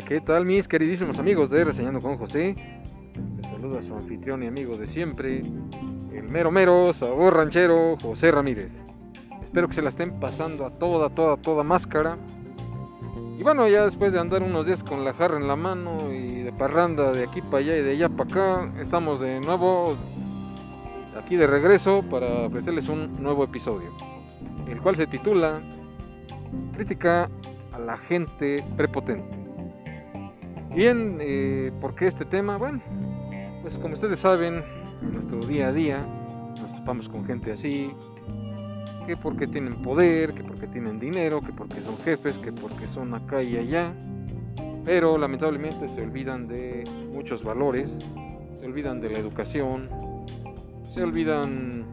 ¿qué tal mis queridísimos amigos de Reseñando con José? Les saluda su anfitrión y amigo de siempre, el mero mero, sabor ranchero, José Ramírez. Espero que se la estén pasando a toda, toda, toda máscara. Y bueno, ya después de andar unos días con la jarra en la mano y de parranda de aquí para allá y de allá para acá, estamos de nuevo aquí de regreso para ofrecerles un nuevo episodio, el cual se titula Crítica a la gente prepotente. Bien, eh, ¿por qué este tema? Bueno, pues como ustedes saben, en nuestro día a día nos topamos con gente así, que porque tienen poder, que porque tienen dinero, que porque son jefes, que porque son acá y allá, pero lamentablemente se olvidan de muchos valores, se olvidan de la educación, se olvidan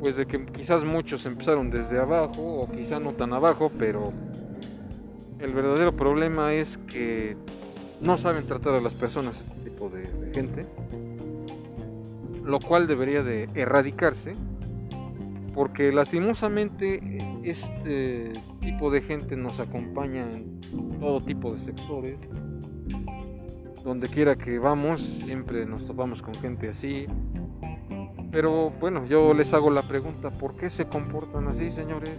pues de que quizás muchos empezaron desde abajo o quizá no tan abajo, pero el verdadero problema es que no saben tratar a las personas, este tipo de, gente, lo cual debería de erradicarse, porque lastimosamente este tipo de gente nos acompaña en todo tipo de sectores, donde quiera que vamos, siempre nos topamos con gente así, pero bueno, yo les hago la pregunta, ¿por qué se comportan así, señores?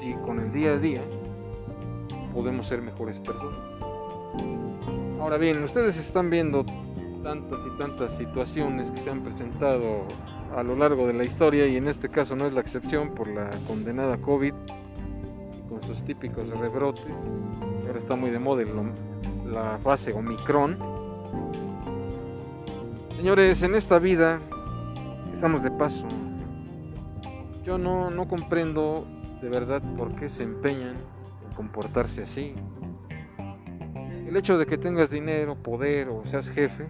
Si con el día a día podemos ser mejores personas. Ahora bien, ustedes están viendo tantas y tantas situaciones que se han presentado a lo largo de la historia y en este caso no es la excepción por la condenada COVID con sus típicos rebrotes. Ahora está muy de moda la fase Omicron. Señores, en esta vida estamos de paso. Yo no, no comprendo de verdad por qué se empeñan en comportarse así. El hecho de que tengas dinero, poder o seas jefe,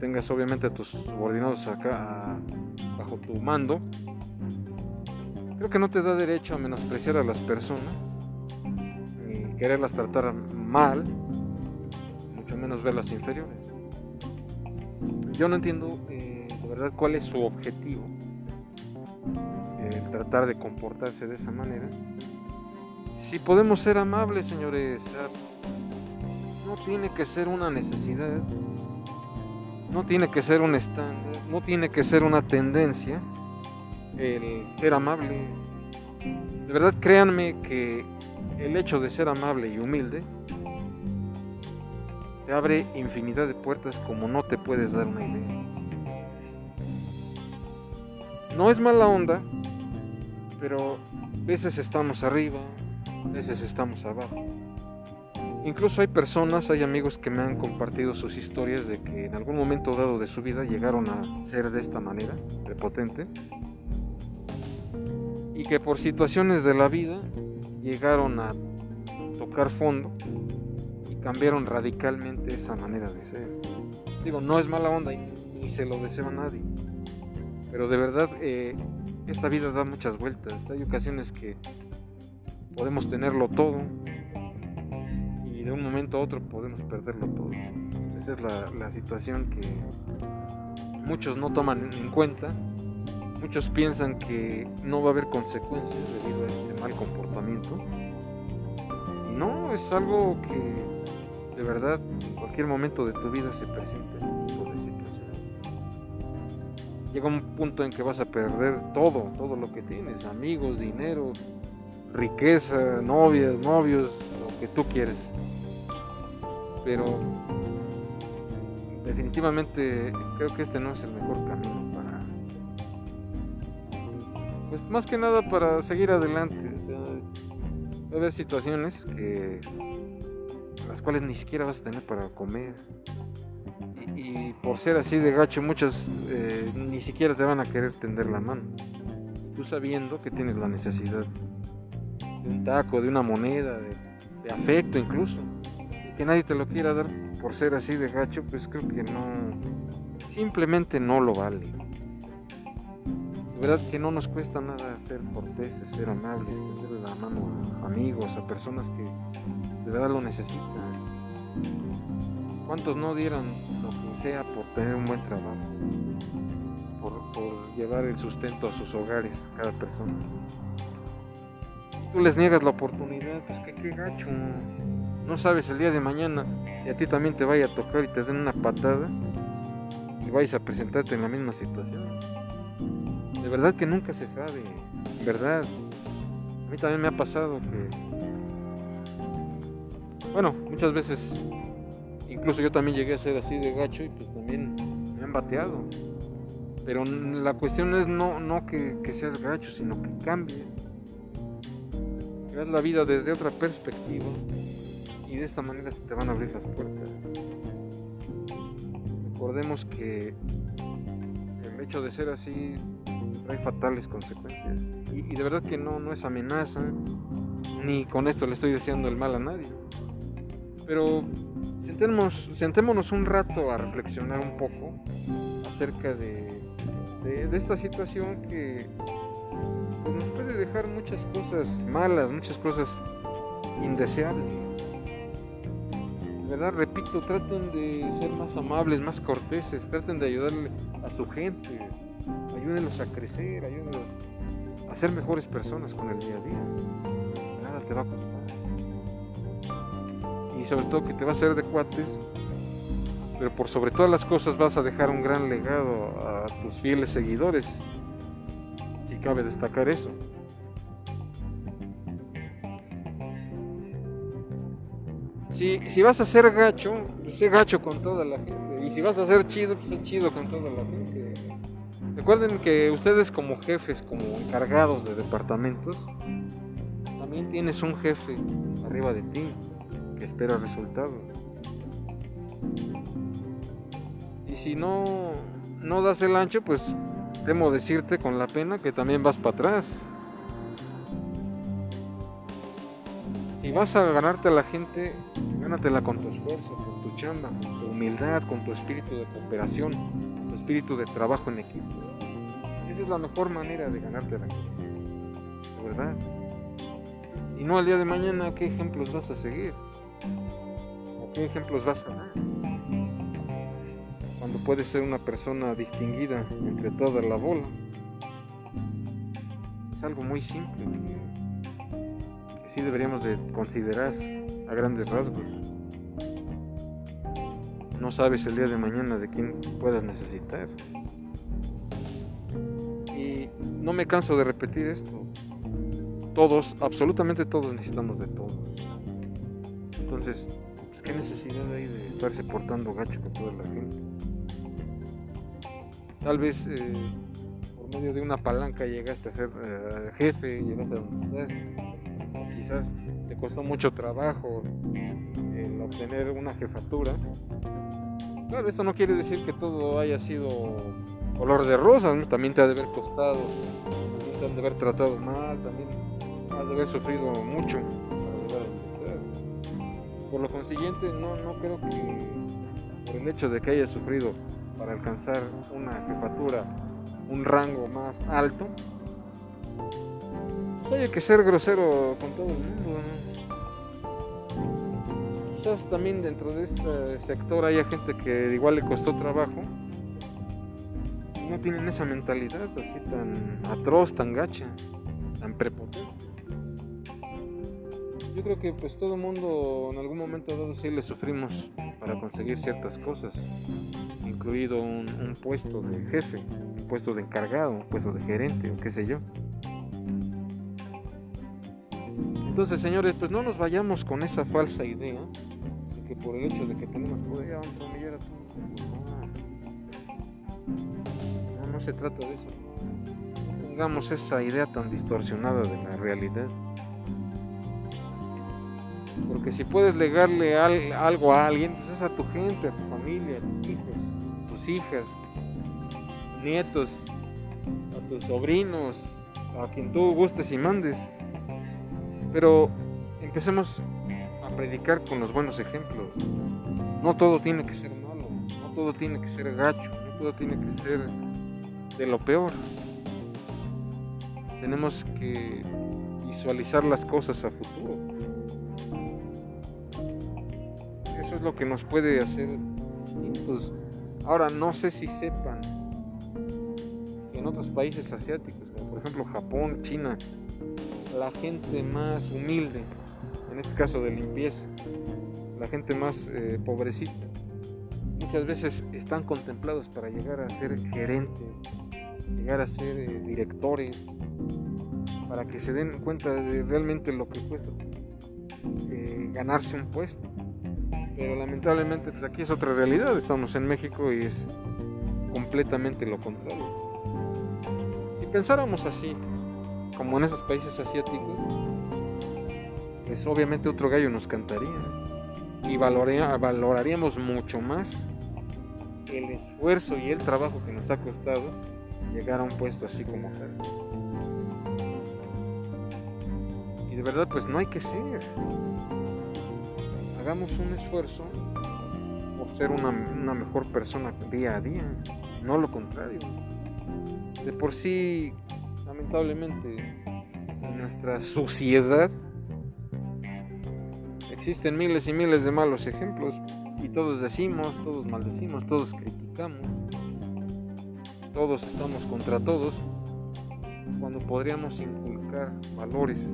tengas obviamente a tus subordinados acá bajo tu mando, creo que no te da derecho a menospreciar a las personas, ni quererlas tratar mal, mucho menos verlas inferiores. Yo no entiendo eh, verdad cuál es su objetivo. tratar de comportarse de esa manera. Si podemos ser amables, señores, no tiene que ser una necesidad, no tiene que ser un estándar, no tiene que ser una tendencia el ser amable. De verdad, créanme que el hecho de ser amable y humilde te abre infinidad de puertas como no te puedes dar una idea. No es mala onda, pero veces estamos arriba, veces estamos abajo. Incluso hay personas, hay amigos que me han compartido sus historias de que en algún momento dado de su vida llegaron a ser de esta manera, prepotente, y que por situaciones de la vida llegaron a tocar fondo y cambiaron radicalmente esa manera de ser. Digo, no es mala onda y ni se lo deseo a nadie pero de verdad, eh, esta vida da muchas vueltas. Hay ocasiones que podemos tenerlo todo de un momento a otro podemos perderlo todo. Esa es la, situación que muchos no toman en cuenta. Muchos piensan que no va a haber consecuencias debido a este mal comportamiento. Y no, es algo que de verdad en cualquier momento de tu vida se presenta llega un punto en que vas a perder todo, todo lo que tienes, amigos, dinero, riqueza, novias, novios, lo que tú quieres. Pero definitivamente creo que este no es el mejor camino para pues más que nada para seguir adelante. va a haber situaciones que las cuales ni siquiera vas a tener para comer y por ser así de gacho muchos eh, ni siquiera te van a querer tender la mano. Tú sabiendo que tienes la necesidad de un taco, de una moneda, de, afecto incluso, que nadie te lo quiera dar por ser así de gacho, pues creo que no, simplemente no lo vale. De verdad que no nos cuesta nada ser corteses, ser amables, tender la mano a amigos, a personas que de verdad lo necesitan. ¿Cuántos no dieran lo que sea por tener un buen trabajo? Por, llevar el sustento a sus hogares, cada persona. Tú les niegas la oportunidad, pues que qué gacho. No sabes el día de mañana si a ti también te vaya a tocar y te den una patada y vayas a presentarte en la misma situación. De verdad que nunca se sabe, verdad. A mí también me ha pasado que, bueno, muchas veces, incluso yo también llegué a ser así de gacho y pues también me han bateado. Pero la cuestión es no, no que, que seas gacho, sino que cambie. Veas la vida desde otra perspectiva y de esta manera se te van a abrir las puertas. Recordemos que el hecho de ser así trae fatales consecuencias. Y, de verdad que no, no es amenaza, ni con esto le estoy deseando el mal a nadie. Pero sentémonos, sentémonos un rato a reflexionar un poco acerca de, de, esta situación que pues, nos puede dejar muchas cosas malas, muchas cosas indeseables verdad, repito, traten de ser más amables, más corteses, traten de ayudarle a su gente, ayúdenlos a crecer, ayúdenlos a ser mejores personas con el día a día. Nada te va a costar. Y sobre todo que te va a hacer de cuates, pero por sobre todas las cosas vas a dejar un gran legado a tus fieles seguidores, si cabe destacar eso. Si, vas a ser gacho, pues sé gacho con toda la gente. Y si vas a ser chido, pues sé chido con toda la gente. Recuerden que ustedes como jefes, como encargados de departamentos, también tienes un jefe arriba de ti que espera resultados. Y si no, no das el ancho, pues temo decirte con la pena que también vas para atrás. Si vas a ganarte a la gente, gánatela con tu esfuerzo, con tu chamba, con tu humildad, con tu espíritu de cooperación, tu espíritu de trabajo en equipo. Esa es la mejor manera de ganarte a la gente. ¿Verdad? Si no, al día de mañana, ¿qué ejemplos vas a seguir? ¿O qué ejemplos vas a dar? Cuando puedes ser una persona distinguida entre toda la bola. Es algo muy simple sí deberíamos de considerar a grandes rasgos. No sabes el día de mañana de quién puedas necesitar. Y no me canso de repetir esto. Todos, absolutamente todos necesitamos de todos. Entonces, pues, ¿qué necesidad hay de estarse portando gacho con toda la gente? Tal vez eh, por medio de una palanca llegaste a ser eh, jefe, llegaste a donde estás quizás te costó mucho trabajo el obtener una jefatura. Claro, esto no quiere decir que todo haya sido color de rosas, también te ha de haber costado, también te han de haber tratado mal, también has de haber sufrido mucho Por lo consiguiente, no, no creo que por el hecho de que hayas sufrido para alcanzar una jefatura, un rango más alto, hay que ser grosero con todo el mundo. Quizás también dentro de este sector haya gente que igual le costó trabajo. no tienen esa mentalidad así tan atroz, tan gacha, tan prepotente. Yo creo que pues todo el mundo en algún momento dado sí le sufrimos para conseguir ciertas cosas, incluido un puesto de jefe, un puesto de encargado, un puesto de gerente o qué sé yo. Entonces, señores, pues no nos vayamos con esa falsa idea de que por el hecho de que tenemos poder vamos a humillar a todos. No, se trata de eso. No tengamos esa idea tan distorsionada de la realidad. Porque si puedes legarle algo a alguien, pues es a tu gente, a tu familia, a tus hijos, tus hijas, nietos, a tus sobrinos, a quien tú gustes y mandes. Pero empecemos a predicar con los buenos ejemplos. No todo tiene que ser malo, no todo tiene que ser gacho, no todo tiene que ser de lo peor. Tenemos que visualizar las cosas a futuro. Eso es lo que nos puede hacer distintos. Ahora no sé si sepan que en otros países asiáticos, como por ejemplo Japón, China, la gente más humilde, en este caso de limpieza, la gente más eh, pobrecita, muchas veces están contemplados para llegar a ser gerentes, llegar a ser eh, directores, para que se den cuenta de realmente lo que cuesta eh, ganarse un puesto. Pero lamentablemente pues aquí es otra realidad, estamos en México y es completamente lo contrario. Si pensáramos así, como en esos países asiáticos, pues obviamente otro gallo nos cantaría y valoraríamos mucho más el esfuerzo y el trabajo que nos ha costado llegar a un puesto así como tal. Y de verdad pues no hay que ser. Hagamos un esfuerzo por ser una, una mejor persona día a día, no lo contrario. De por sí, lamentablemente, en nuestra sociedad existen miles y miles de malos ejemplos y todos decimos, todos maldecimos, todos criticamos, todos estamos contra todos, cuando podríamos inculcar valores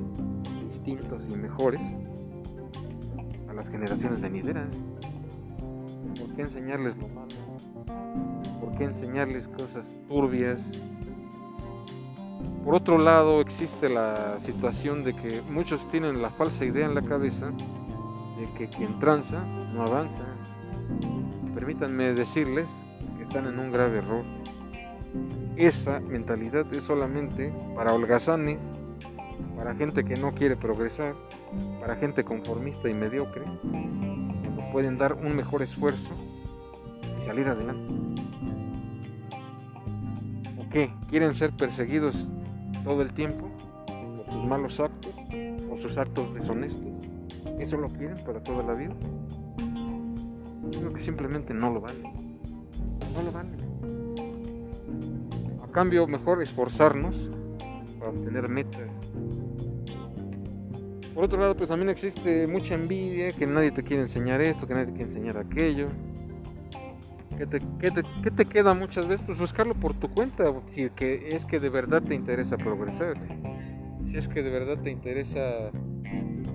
distintos y mejores a las generaciones venideras. ¿Por qué enseñarles lo malo? ¿Por qué enseñarles cosas turbias? Por otro lado, existe la situación de que muchos tienen la falsa idea en la cabeza de que quien tranza no avanza. Permítanme decirles que están en un grave error. Esa mentalidad es solamente para holgazanes, para gente que no quiere progresar, para gente conformista y mediocre, cuando pueden dar un mejor esfuerzo y salir adelante. ¿O qué? ¿Quieren ser perseguidos todo el tiempo por sus malos actos, o sus actos deshonestos? ¿Eso lo quieren para toda la vida? Creo que simplemente no lo vale. No lo vale. A cambio, mejor esforzarnos para obtener metas. Por otro lado, pues también existe mucha envidia, que nadie te quiere enseñar esto, que nadie te quiere enseñar aquello. ¿Qué te, qué te, queda muchas veces? Pues buscarlo por tu cuenta, si que es que de verdad te interesa progresar, si es que de verdad te interesa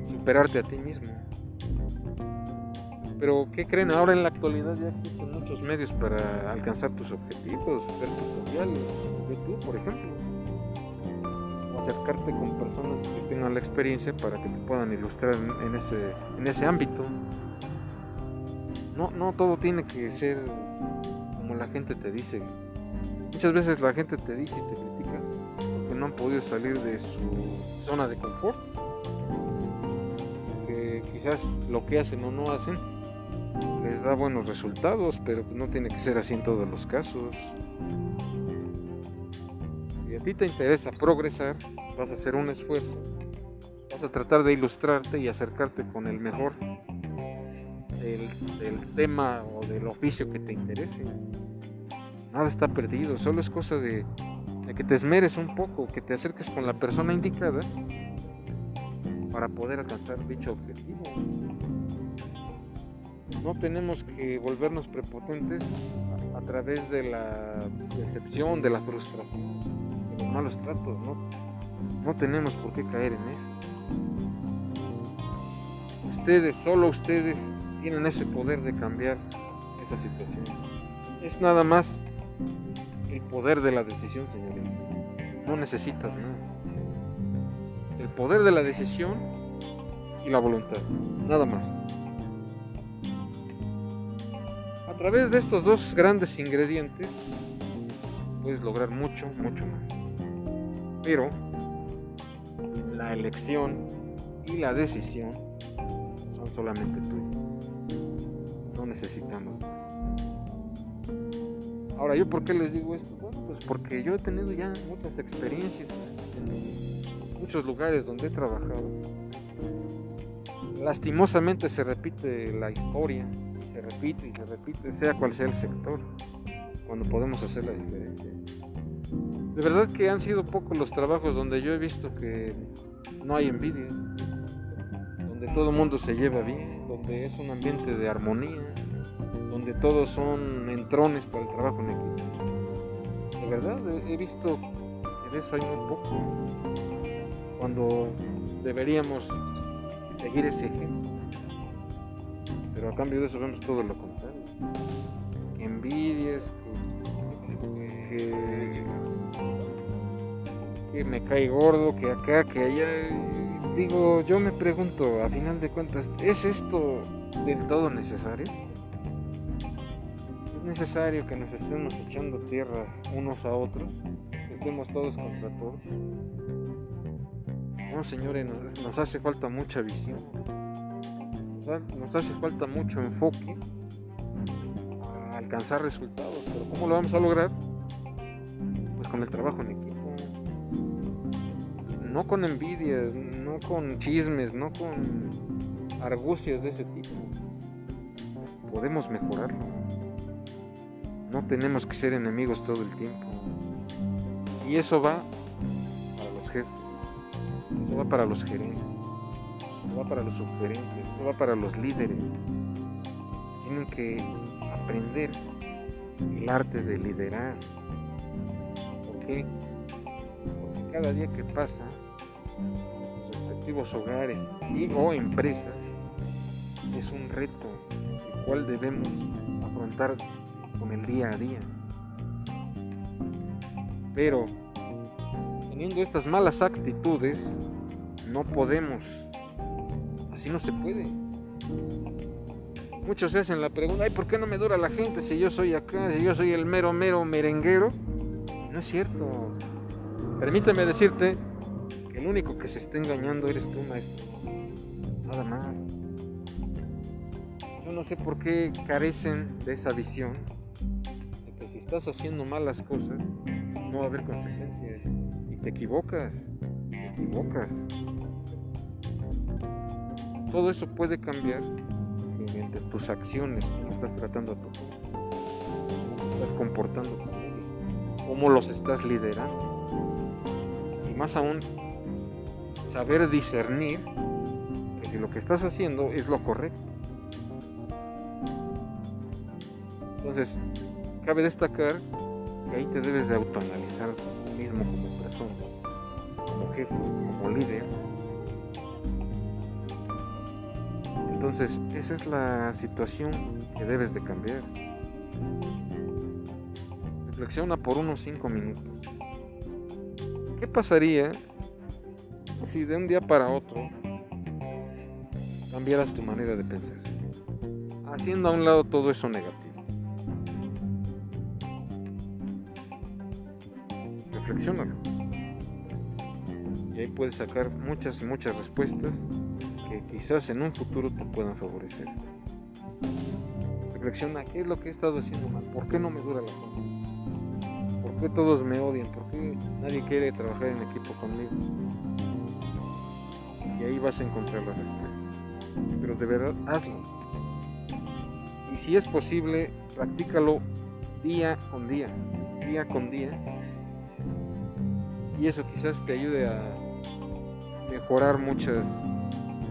superarte a ti mismo. Pero ¿qué creen? Ahora en la actualidad ya existen muchos medios para alcanzar tus objetivos, ver tutoriales, YouTube por ejemplo. Acercarte con personas que tengan la experiencia para que te puedan ilustrar en, ese, en ese ámbito. No, no todo tiene que ser como la gente te dice. Muchas veces la gente te dice y te critica porque no han podido salir de su zona de confort quizás lo que hacen o no hacen les da buenos resultados, pero no tiene que ser así en todos los casos. Si a ti te interesa progresar, vas a hacer un esfuerzo, vas a tratar de ilustrarte y acercarte con el mejor del, tema o del oficio que te interese. Nada está perdido, solo es cosa de que te esmeres un poco, que te acerques con la persona indicada para poder alcanzar dicho objetivo. No tenemos que volvernos prepotentes a, través de la decepción, de la frustración, de los malos tratos, ¿no? No tenemos por qué caer en eso. Ustedes, solo ustedes, tienen ese poder de cambiar esa situación. Es nada más el poder de la decisión, señorita. No necesitas nada el poder de la decisión y la voluntad, nada más. A través de estos dos grandes ingredientes puedes lograr mucho, mucho más. Pero la elección y la decisión son solamente tuyas. No necesitamos. Ahora, ¿yo por qué les digo esto? Bueno, pues porque yo he tenido ya muchas experiencias muchos lugares donde he trabajado, lastimosamente se repite la historia, se repite y se repite, sea cual sea el sector, cuando podemos hacer la diferencia. De verdad que han sido pocos los trabajos donde yo he visto que no hay envidia, donde todo el mundo se lleva bien, donde es un ambiente de armonía, donde todos son entrones para el trabajo en equipo. De verdad, he visto que de eso hay muy poco cuando deberíamos seguir ese ejemplo. pero a cambio de eso vemos todo lo contrario. Que envidias, que, que me cae gordo, que acá, que allá. Digo, yo me pregunto, a final de cuentas, ¿es esto del todo necesario? ¿Es necesario que nos estemos echando tierra unos a otros? ¿Que estemos todos contra todos? No, señores, nos, nos hace falta mucha visión. Nos hace falta mucho enfoque a alcanzar resultados. Pero ¿cómo lo vamos a lograr? Pues con el trabajo en equipo no con envidias, no con chismes, no con argucias de ese tipo. Podemos mejorarlo. No tenemos que ser enemigos todo el tiempo. Y eso va para los jefes, eso va para los gerentes, eso va para los subgerentes, eso va para los líderes. Tienen que aprender el arte de liderar. ¿Por qué? Porque cada día que pasa sus respectivos hogares y o empresas es un reto el cual debemos afrontar con el día a día. Pero teniendo estas malas actitudes no podemos. Así no se puede. Muchos se hacen la pregunta, ay, ¿por qué no me dura la gente si yo soy acá, si yo soy el mero mero merenguero? No es cierto. Permíteme decirte el único que se está engañando eres tú, maestro. Nada más. Yo no sé por qué carecen de esa visión de que si estás haciendo malas cosas, no va a haber consecuencias. Y te equivocas, te equivocas. Todo eso puede cambiar mediante tus acciones, cómo estás tratando a tu cómo estás comportando cómo los estás liderando. Y más aún, saber discernir que si lo que estás haciendo es lo correcto. Entonces, cabe destacar que ahí te debes de autoanalizar tú mismo como persona, como jefe, como líder. Entonces, esa es la situación que debes de cambiar. Reflexiona por unos 5 minutos. ¿Qué pasaría si de un día para otro cambiaras tu manera de pensar, haciendo a un lado todo eso negativo. Reflexionalo. Y ahí puedes sacar muchas muchas respuestas que quizás en un futuro te puedan favorecer. Reflexiona qué es lo que he estado haciendo mal, por qué no me dura la cosa, por qué todos me odian, por qué nadie quiere trabajar en equipo conmigo y ahí vas a encontrar la respuesta. Pero de verdad, hazlo. Y si es posible, practícalo día con día, día con día. Y eso quizás te ayude a mejorar muchas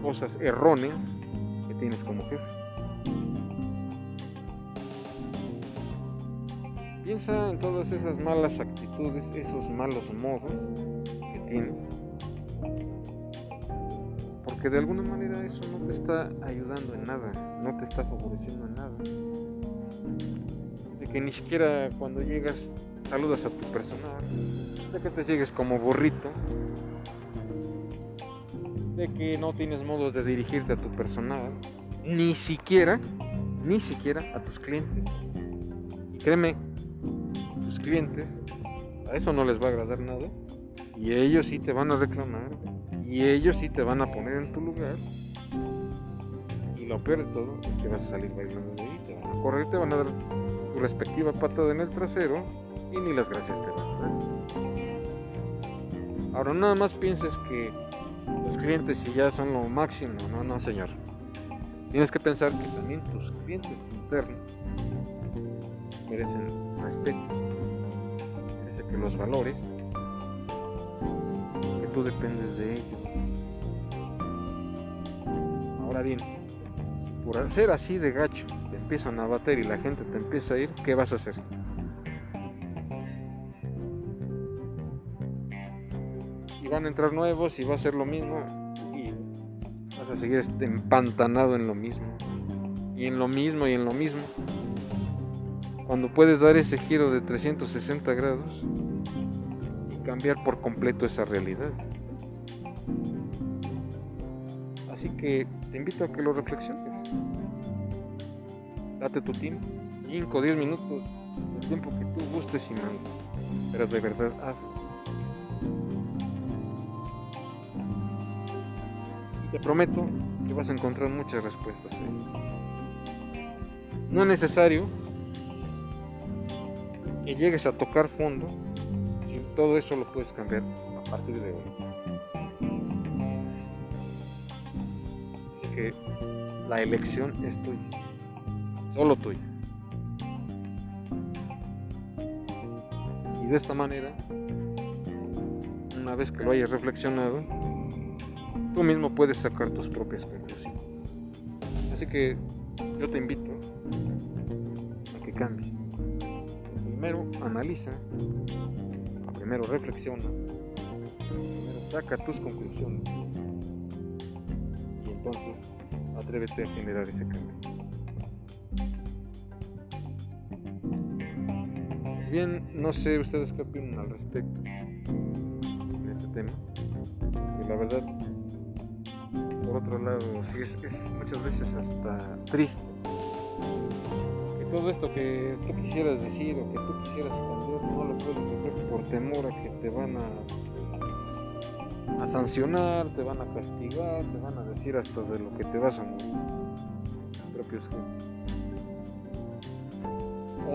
cosas erróneas que tienes como jefe. Piensa en todas esas malas actitudes, esos malos modos que tienes que de alguna manera eso no te está ayudando en nada, no te está favoreciendo en nada. De que ni siquiera cuando llegas saludas a tu personal, de que te sigues como burrito, de que no tienes modos de dirigirte a tu personal, ni siquiera, ni siquiera a tus clientes. Y créeme, tus clientes, a eso no les va a agradar nada y ellos sí te van a reclamar y ellos sí te van a poner en tu lugar. Y lo peor de todo es que vas a salir bailando de ahí, te van a correr, te van a dar tu respectiva patada en el trasero y ni las gracias te van a dar. Ahora nada más pienses que los clientes si ya son lo máximo, no, no señor. Tienes que pensar que también tus clientes internos merecen respeto, merecen que los valores, que tú dependes de ellos Por ser así de gacho, te empiezan a bater y la gente te empieza a ir, ¿qué vas a hacer? Y van a entrar nuevos y va a ser lo mismo y vas a seguir este empantanado en lo mismo. Y en lo mismo y en lo mismo. Cuando puedes dar ese giro de 360 grados y cambiar por completo esa realidad. Así que te invito a que lo reflexiones. Date tu tiempo, 5 o 10 minutos, el tiempo que tú gustes y mandes. Pero de verdad hazlo. Te prometo que vas a encontrar muchas respuestas. No es necesario que llegues a tocar fondo si todo eso lo puedes cambiar a partir de hoy. Que la elección es tuya, solo tuya. Y de esta manera, una vez que lo hayas reflexionado, tú mismo puedes sacar tus propias conclusiones. Así que yo te invito a que cambies. Primero analiza, primero reflexiona, primero saca tus conclusiones entonces atrévete a generar ese cambio. Bien, no sé ustedes qué opinan al respecto de este tema. Que la verdad por otro lado, sí es, muchas veces hasta triste. Que todo esto que tú quisieras decir o que tú quisieras cambiar no lo puedes hacer por temor a que te van a, a sancionar, te van a castigar, te van a decir hasta de lo que te vas a morir. Propios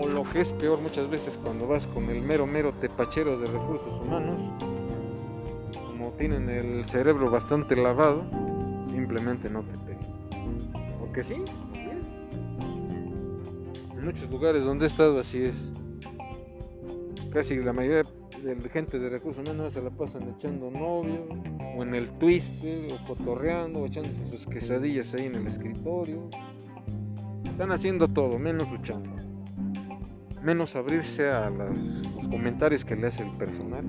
o lo que es peor muchas veces cuando vas con el mero mero tepachero de recursos humanos, como tienen el cerebro bastante lavado, simplemente no te peguen. Porque sí, En muchos lugares donde he estado así es. Casi la mayoría de gente de recursos humanos se la pasan echando novio, o en el twister, o cotorreando, o echándose sus quesadillas ahí en el escritorio. Están haciendo todo, menos luchando. Menos abrirse a los comentarios que le hace el personal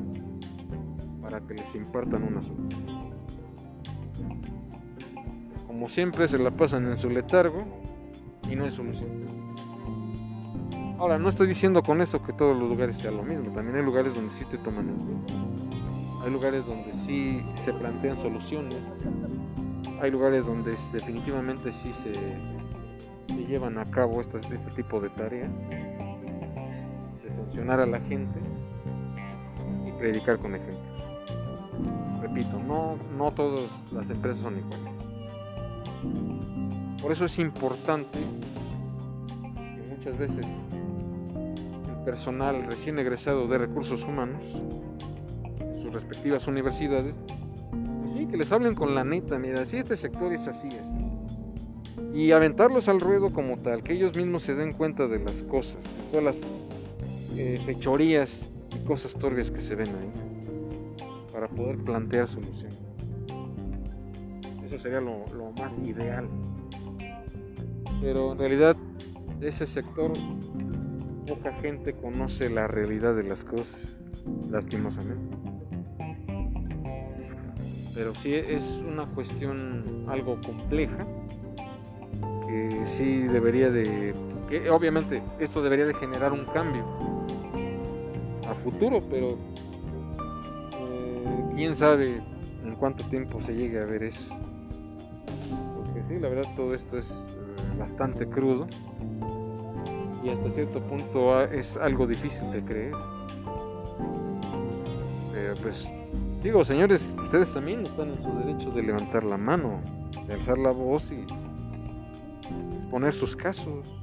para que les impartan una solución como siempre se la pasan en su letargo y no hay solución. Ahora, no estoy diciendo con esto que todos los lugares sean lo mismo, también hay lugares donde sí te toman en cuenta. Hay lugares donde sí se plantean soluciones. Hay lugares donde definitivamente sí se, llevan a cabo este, tipo de tareas. De sancionar a la gente y predicar con ejemplos. Repito, no, no todas las empresas son iguales. Por eso es importante que muchas veces personal recién egresado de recursos humanos, sus respectivas universidades, pues que les hablen con la neta, mira, si este sector es así, así. Y aventarlos al ruedo como tal, que ellos mismos se den cuenta de las cosas, de todas las eh, fechorías y cosas turbias que se ven ahí, para poder plantear soluciones. Eso sería lo, más ideal. Pero en realidad ese sector poca gente conoce la realidad de las cosas, lastimosamente. Pero sí es una cuestión algo compleja que sí debería de que obviamente esto debería de generar un cambio a futuro, pero eh, quién sabe en cuánto tiempo se llegue a ver eso sí, la verdad todo esto es eh, bastante crudo y hasta cierto punto ah, es algo difícil de creer. Pero pues digo, señores, ustedes también están en su derecho de levantar la mano, de alzar la voz y exponer sus casos.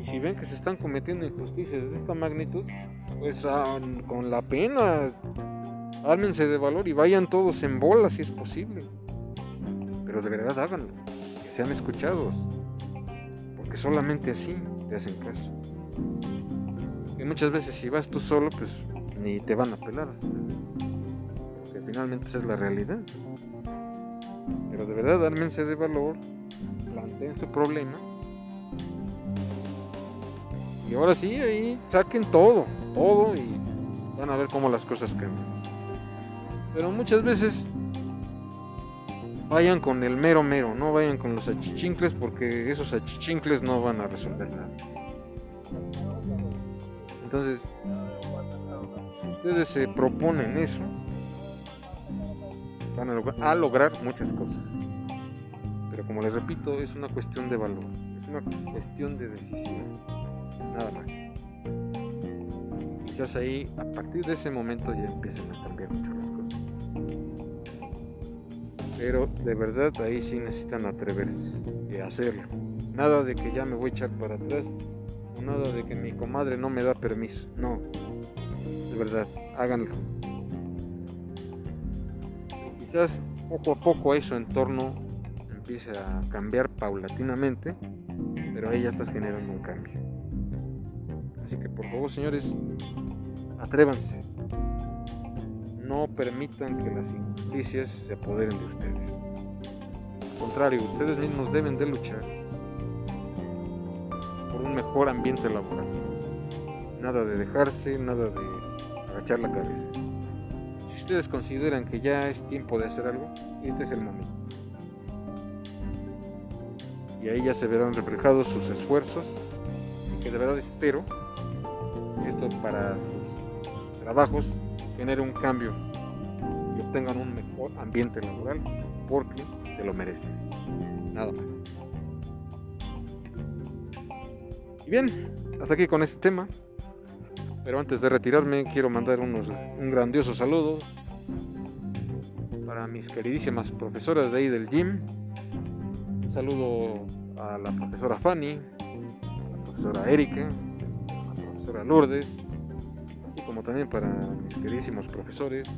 Y si ven que se están cometiendo injusticias de esta magnitud, pues ah, con la pena, ármense de valor y vayan todos en bola si es posible pero de verdad háganlo, que sean escuchados, solamente así te hacen caso. Y muchas veces si vas tú solo, pues ni te van a pelar, porque finalmente esa es la realidad. Pero de verdad, ármense de valor, planteen su problema. Y ahora sí, ahí saquen todo, todo y van a ver cómo las cosas cambian. Pero muchas veces vayan con el mero mero, no vayan con los achichincles porque esos achichincles no van a resolver nada. Entonces, si ustedes se proponen eso, van a, lograr muchas cosas. Pero como les repito, es una cuestión de valor, es una cuestión de decisión, nada más. Quizás ahí, a partir de ese momento ya empiezan a cambiar mucho las cosas. Pero de verdad ahí sí necesitan atreverse y hacerlo. Nada de que ya me voy a echar para atrás nada de que mi comadre no me da permiso. No, de verdad, háganlo. Quizás poco a poco eso su entorno empiece a cambiar paulatinamente, pero ahí ya estás generando un cambio. Así que por favor, señores, atrévanse. No permitan que las injusticias se apoderen de ustedes. Al contrario, ustedes mismos deben de luchar un mejor ambiente laboral. Nada de dejarse, nada de agachar la cabeza. Si ustedes consideran que ya es tiempo de hacer algo, este es el momento. Y ahí ya se verán reflejados sus esfuerzos, que de verdad espero esto para sus trabajos genere un cambio y obtengan un mejor ambiente laboral porque se lo merecen. Nada más. Y bien, hasta aquí con este tema. Pero antes de retirarme quiero mandar unos, un grandioso saludo para mis queridísimas profesoras de ahí del gym. Un saludo a la profesora Fanny, a la profesora Erika, a la profesora Lourdes, como también para mis queridísimos profesores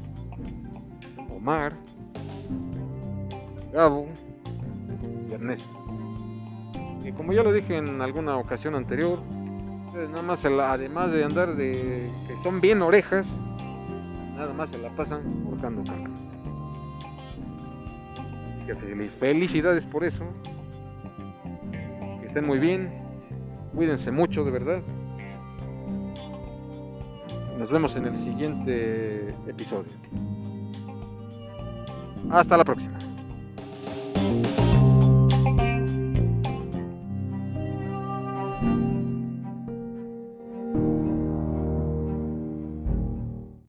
Omar, Gabo y Ernesto. Y como ya lo dije en alguna ocasión anterior, nada más además de andar de que son bien orejas, nada más se la pasan buscando carro. Felicidades por eso. Que estén muy bien. Cuídense mucho, de verdad. Nos vemos en el siguiente episodio. Hasta la próxima.